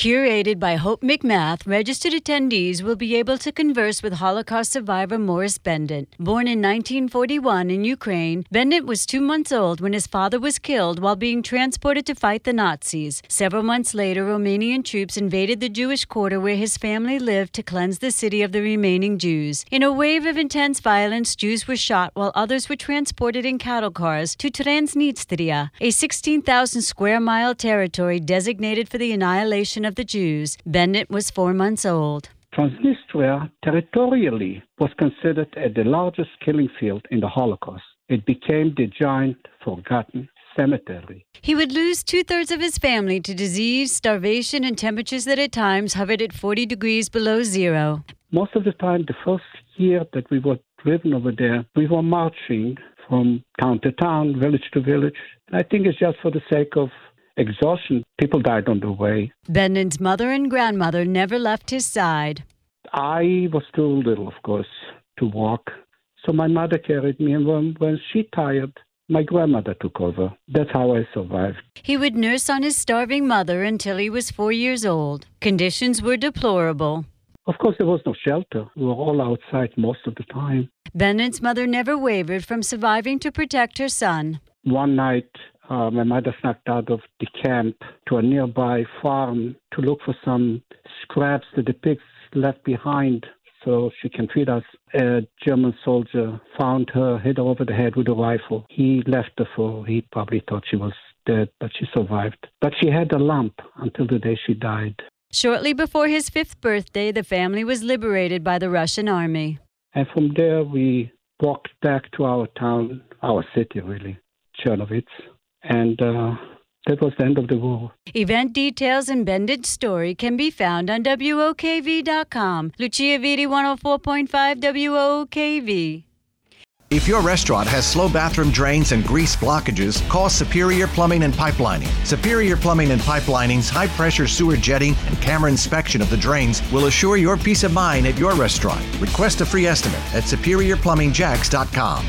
Curated by Hope McMath, registered attendees will be able to converse with Holocaust survivor Morris Bendit. Born in 1941 in Ukraine, Bendit was two months old when his father was killed while being transported to fight the Nazis. Several months later, Romanian troops invaded the Jewish quarter where his family lived to cleanse the city of the remaining Jews. In a wave of intense violence, Jews were shot while others were transported in cattle cars to Transnistria, a 16,000 square mile territory designated for the annihilation of the Jews. Bendit was four months old. Transnistria territorially was considered as the largest killing field in the Holocaust. It became the giant forgotten cemetery. He would lose two thirds of his family to disease, starvation, and temperatures that at times hovered at 40 degrees below zero. Most of the time, the first year that we were driven over there, we were marching from town to town, village to village. And I think it's just for the sake of exhaustion. People died on the way. Bendit's mother and grandmother never left his side. I was too little, of course, to walk. So my mother carried me, and when, when she tired, my grandmother took over. That's how I survived. He would nurse on his starving mother until he was four years old. Conditions were deplorable. Of course, there was no shelter. We were all outside most of the time. Bendit's mother never wavered from surviving to protect her son. One night, uh, my mother snuck out of the camp to a nearby farm to look for some scraps that the pigs left behind so she can feed us. A German soldier found her, hit her over the head with a rifle. He left her for, he probably thought she was dead, but she survived. But she had a lump until the day she died. Shortly before his fifth birthday, the family was liberated by the Russian army. And from there, we walked back to our town, our city, really, Chernovitz. And uh, that was the end of the war. Event details and Bendit's story can be found on WOKV.com. Lucia Vitti 104.5 WOKV. If your restaurant has slow bathroom drains and grease blockages, call Superior Plumbing and Pipelining. Superior Plumbing and Pipelining's high pressure sewer jetting and camera inspection of the drains will assure your peace of mind at your restaurant. Request a free estimate at superiorplumbingjacks.com.